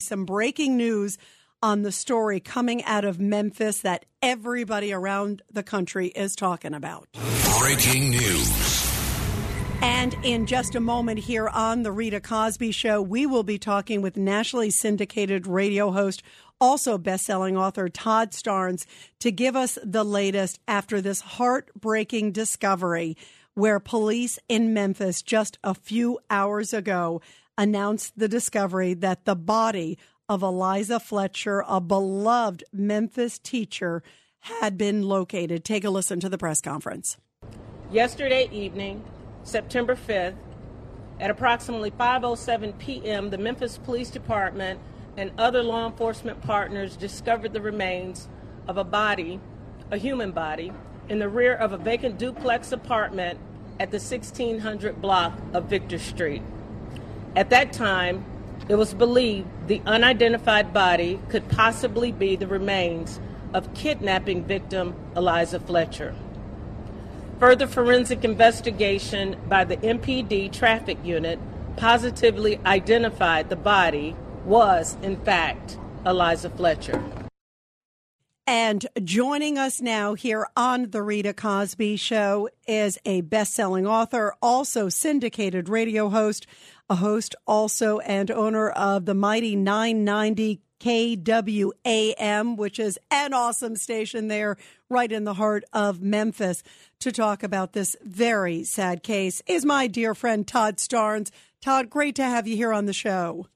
Some breaking news on the story coming out of Memphis that everybody around the country is talking about. Breaking news. And in just a moment here on The Rita Cosby Show, we will be talking with nationally syndicated radio host, also best-selling author Todd Starnes to give us the latest after this heartbreaking discovery where police in Memphis just a few hours ago announced the discovery that the body of Eliza Fletcher, a beloved Memphis teacher, had been located. Take a listen to the press conference. Yesterday evening, September 5th, at approximately 5:07 p.m., the Memphis Police Department and other law enforcement partners discovered the remains of a body, a human body, in the rear of a vacant duplex apartment at the 1600 block of Victor Street. At that time, it was believed the unidentified body could possibly be the remains of kidnapping victim Eliza Fletcher. Further forensic investigation by the MPD traffic unit positively identified the body was, in fact, Eliza Fletcher. And joining us now here on The Rita Cosby Show is a best selling author, also syndicated radio host, a host also and owner of the mighty 990 KWAM, which is an awesome station there right in the heart of Memphis, to talk about this very sad case, is my dear friend Todd Starnes. Todd, great to have you here on the show.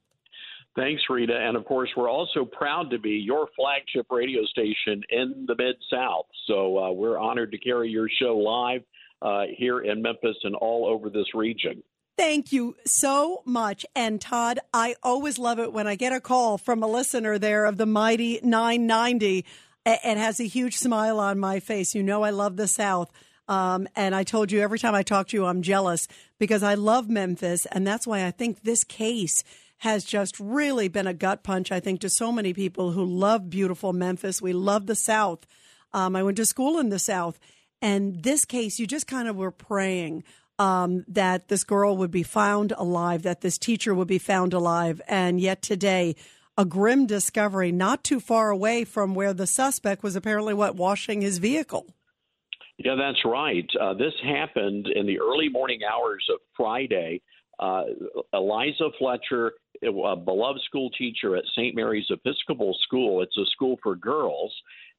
Thanks, Rita. And of course, we're also proud to be your flagship radio station in the Mid South. So uh, we're honored to carry your show live uh, here in Memphis and all over this region. Thank you so much. And Todd, I always love it when I get a call from a listener there of the mighty 990 and has a huge smile on my face. You know, I love the South. Um, and I told you every time I talk to you, I'm jealous because I love Memphis. And that's why I think this case has just really been a gut punch, I think, to so many people who love beautiful Memphis. We love the South. Um, I went to school in the South. And this case, you just kind of were praying um, that this girl would be found alive, that this teacher would be found alive. And yet today, a grim discovery not too far away from where the suspect was apparently, what, washing his vehicle. Yeah, that's right. Uh, this happened in the early morning hours of Friday. Uh, Eliza Fletcher, a beloved school teacher at St. Mary's Episcopal School, it's a school for girls,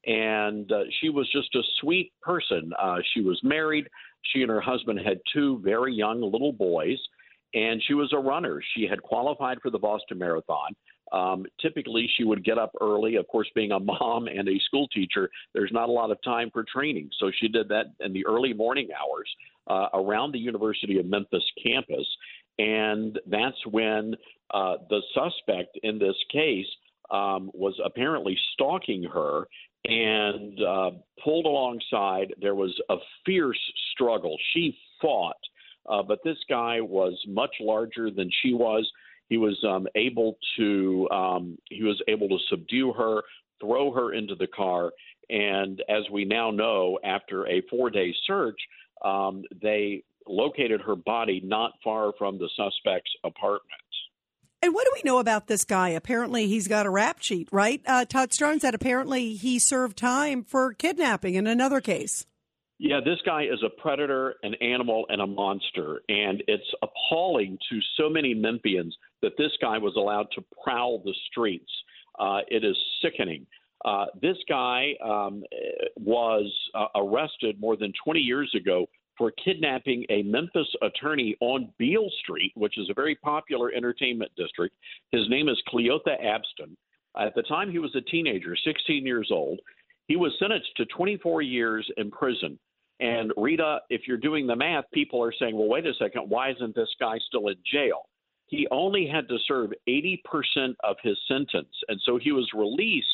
and uh, she was just a sweet person. Uh, she was married. She and her husband had two very young little boys, and she was a runner. She had qualified for the Boston Marathon. Um, typically, she would get up early. Of course, being a mom and a school teacher, there's not a lot of time for training. So she did that in the early morning hours uh, around the University of Memphis campus. And that's when uh, the suspect in this case um, was apparently stalking her and uh, pulled alongside. There was a fierce struggle. She fought, uh, but this guy was much larger than she was. He was um, able to um, he was able to subdue her, throw her into the car, and as we now know, after a four day search, um, they located her body not far from the suspect's apartment. And what do we know about this guy? Apparently, he's got a rap sheet, right? Uh, Todd Starnes said apparently he served time for kidnapping in another case. Yeah, this guy is a predator, an animal, and a monster. And it's appalling to so many Memphians that this guy was allowed to prowl the streets. Uh, it is sickening. Uh, this guy um, was uh, arrested more than 20 years ago for kidnapping a Memphis attorney on Beale Street, which is a very popular entertainment district. His name is Cleotha Abston. At the time he was a teenager, 16 years old, he was sentenced to 24 years in prison. And Rita, if you're doing the math, people are saying, well, wait a second, why isn't this guy still in jail? he only had to serve 80% of his sentence. And so he was released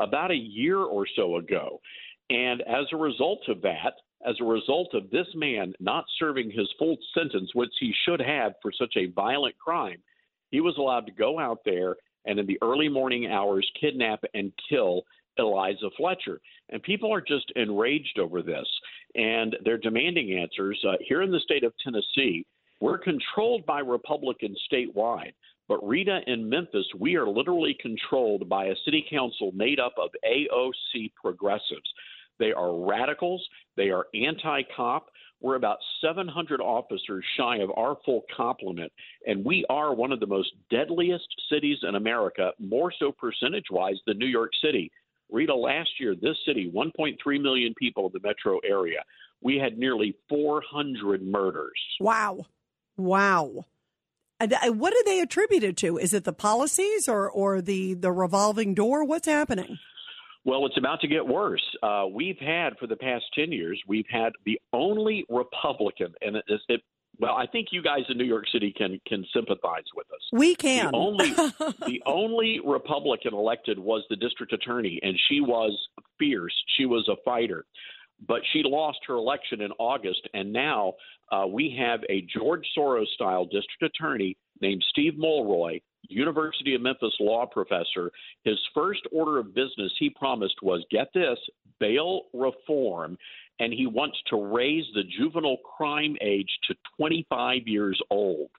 about a year or so ago. And as a result of that, as a result of this man not serving his full sentence, which he should have for such a violent crime, he was allowed to go out there and in the early morning hours kidnap and kill Eliza Fletcher. And people are just enraged over this, and they're demanding answers. Uh, here in the state of Tennessee, we're controlled by Republicans statewide. But Rita, in Memphis, we are literally controlled by a city council made up of AOC progressives. They are radicals. They are anti cop. We're about 700 officers shy of our full complement, and we are one of the most deadliest cities in America, more so percentage wise than New York City. Rita, last year, this city, 1.3 million people in the metro area, we had nearly 400 murders. Wow. Wow. Uh, what are they attributed to? Is it the policies or, or the, the revolving door? What's happening? Well, it's about to get worse. Uh, we've had for the past ten years, we've had the only Republican, and it, it, well, I think you guys in New York City can can sympathize with us. We can. The only the only Republican elected was the district attorney, and she was fierce. She was a fighter, but she lost her election in August, and now uh, we have a George Soros style district attorney named Steve Mulroy University of Memphis law professor. His first order of business he promised was get this bail reform, and he wants to raise the juvenile crime age to 25 years old.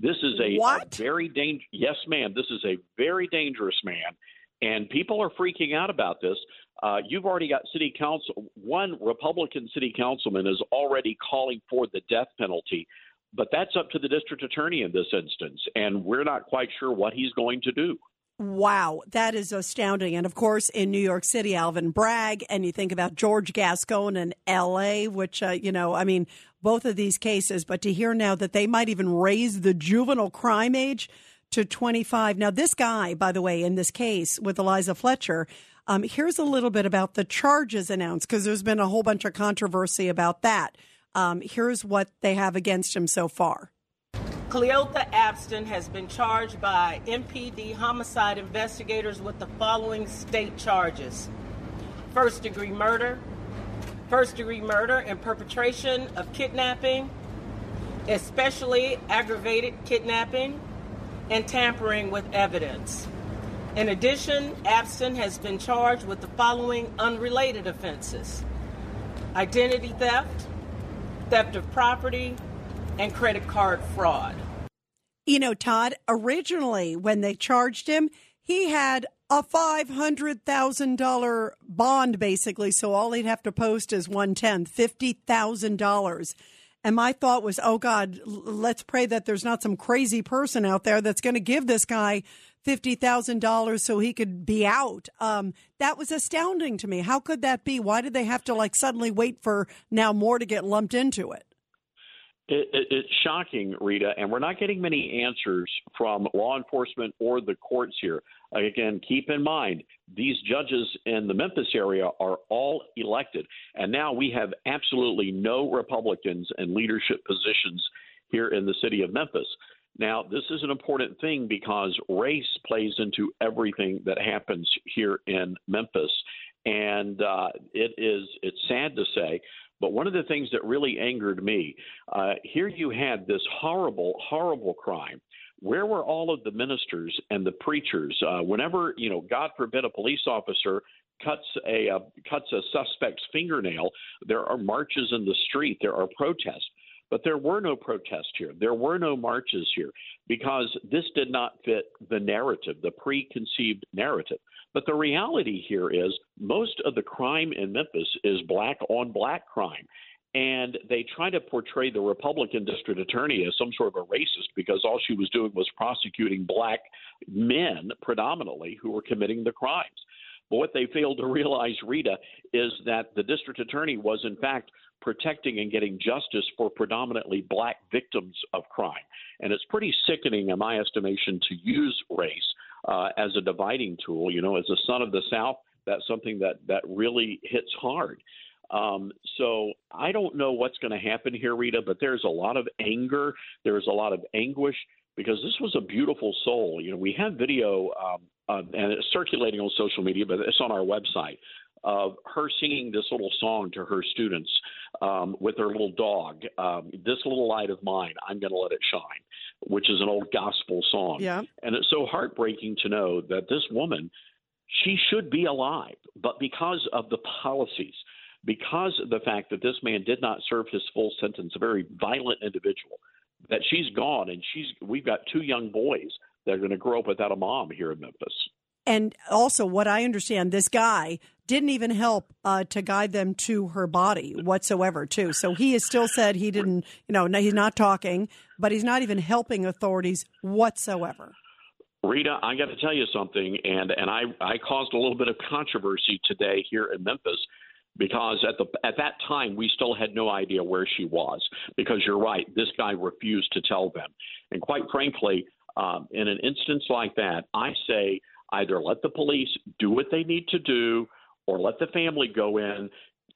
This is a, a very dangerous. Yes, ma'am. This is a very dangerous man, and people are freaking out about this. Uh, you've already got city council. One Republican city councilman is already calling for the death penalty. But that's up to the district attorney in this instance, and we're not quite sure what he's going to do. Wow, that is astounding. And of course, in New York City, Alvin Bragg, and you think about George Gascon in LA, which, uh, you know, I mean, both of these cases, but to hear now that they might even raise the juvenile crime age to 25. Now, this guy, by the way, in this case with Eliza Fletcher, um, here's a little bit about the charges announced because there's been a whole bunch of controversy about that. Um, here's what they have against him so far. Cleotha Abston has been charged by MPD homicide investigators with the following state charges first degree murder, first degree murder and perpetration of kidnapping, especially aggravated kidnapping, and tampering with evidence. In addition, Abston has been charged with the following unrelated offenses identity theft, theft of property, and credit card fraud. You know, Todd, originally when they charged him, he had a $500,000 bond basically. So all he'd have to post is one tenth, $50,000. And my thought was, oh God, let's pray that there's not some crazy person out there that's going to give this guy $50,000 so he could be out. Um, that was astounding to me. How could that be? Why did they have to like suddenly wait for now more to get lumped into it? It, it, it's shocking, Rita, and we're not getting many answers from law enforcement or the courts here. Again, keep in mind, these judges in the Memphis area are all elected, and now we have absolutely no Republicans in leadership positions here in the city of Memphis. Now, this is an important thing because race plays into everything that happens here in Memphis, and uh, it is it's sad to say, but one of the things that really angered me uh, here, you had this horrible, horrible crime. Where were all of the ministers and the preachers? Uh, whenever you know, God forbid, a police officer cuts a uh, cuts a suspect's fingernail, there are marches in the street, there are protests. But there were no protests here. There were no marches here because this did not fit the narrative, the preconceived narrative. But the reality here is most of the crime in Memphis is black on black crime. And they try to portray the Republican district attorney as some sort of a racist because all she was doing was prosecuting black men predominantly who were committing the crimes. But what they failed to realize, Rita, is that the district attorney was, in fact, protecting and getting justice for predominantly black victims of crime. And it's pretty sickening, in my estimation, to use race uh, as a dividing tool. You know, as a son of the South, that's something that, that really hits hard. Um, so I don't know what's going to happen here, Rita, but there's a lot of anger. There's a lot of anguish. because this was a beautiful soul. You know, we have video um, and it's circulating on social media, but it's on our website of her singing this little song to her students um, with her little dog. Um, this little light of mine, I'm going to let it shine, which is an old gospel song. Yeah. And it's so heartbreaking to know that this woman, she should be alive, but because of the policies, because of the fact that this man did not serve his full sentence, a very violent individual, that she's gone, and she's we've got two young boys that are going to grow up without a mom here in Memphis. And also, what I understand, this guy didn't even help uh, to guide them to her body whatsoever, too. So he has still said he didn't, you know, he's not talking, but he's not even helping authorities whatsoever. Rita, I got to tell you something, and and I I caused a little bit of controversy today here in Memphis because at the at that time we still had no idea where she was because you're right this guy refused to tell them and quite frankly um, in an instance like that i say either let the police do what they need to do or let the family go in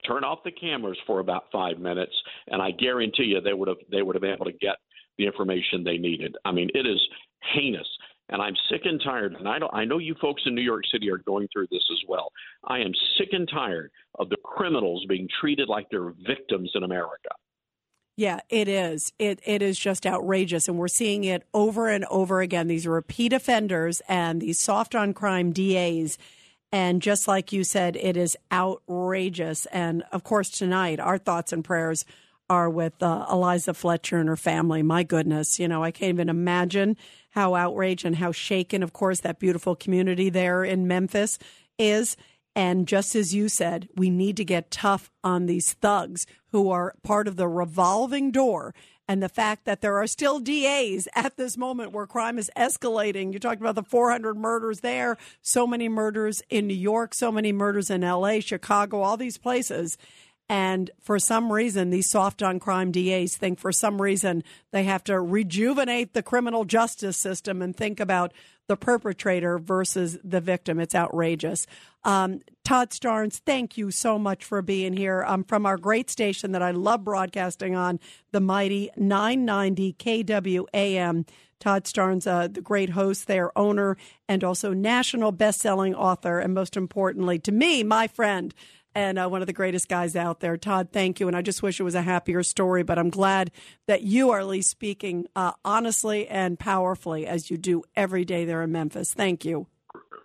turn off the cameras for about five minutes and i guarantee you they would have they would have been able to get the information they needed i mean it is heinous and I'm sick and tired. And I, don't, I know you folks in New York City are going through this as well. I am sick and tired of the criminals being treated like they're victims in America. Yeah, it is. It it is just outrageous, and we're seeing it over and over again. These repeat offenders and these soft on crime DAs, and just like you said, it is outrageous. And of course, tonight our thoughts and prayers are with uh, Eliza Fletcher and her family. My goodness, you know, I can't even imagine how outraged and how shaken, of course, that beautiful community there in Memphis is. And just as you said, we need to get tough on these thugs who are part of the revolving door. And the fact that there are still DAs at this moment where crime is escalating. You talked about the 400 murders there, so many murders in New York, so many murders in LA, Chicago, all these places. And for some reason, these soft on crime DAs think for some reason they have to rejuvenate the criminal justice system and think about the perpetrator versus the victim. It's outrageous. Um, Todd Starnes, thank you so much for being here um, from our great station that I love broadcasting on, the mighty 990 KWAM. Todd Starnes, uh, the great host there, owner, and also national best-selling author, and most importantly, to me, my friend and uh, one of the greatest guys out there. Todd, thank you. And I just wish it was a happier story, but I'm glad that you are at least speaking uh, honestly and powerfully as you do every day there in Memphis. Thank you.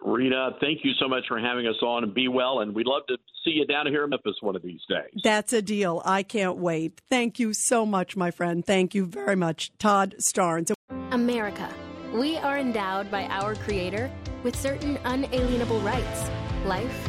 Rita, thank you so much for having us on and be well. And we'd love to see you down here in Memphis one of these days. That's a deal. I can't wait. Thank you so much, my friend. Thank you very much. Todd Starnes. America. We are endowed by our Creator with certain unalienable rights life,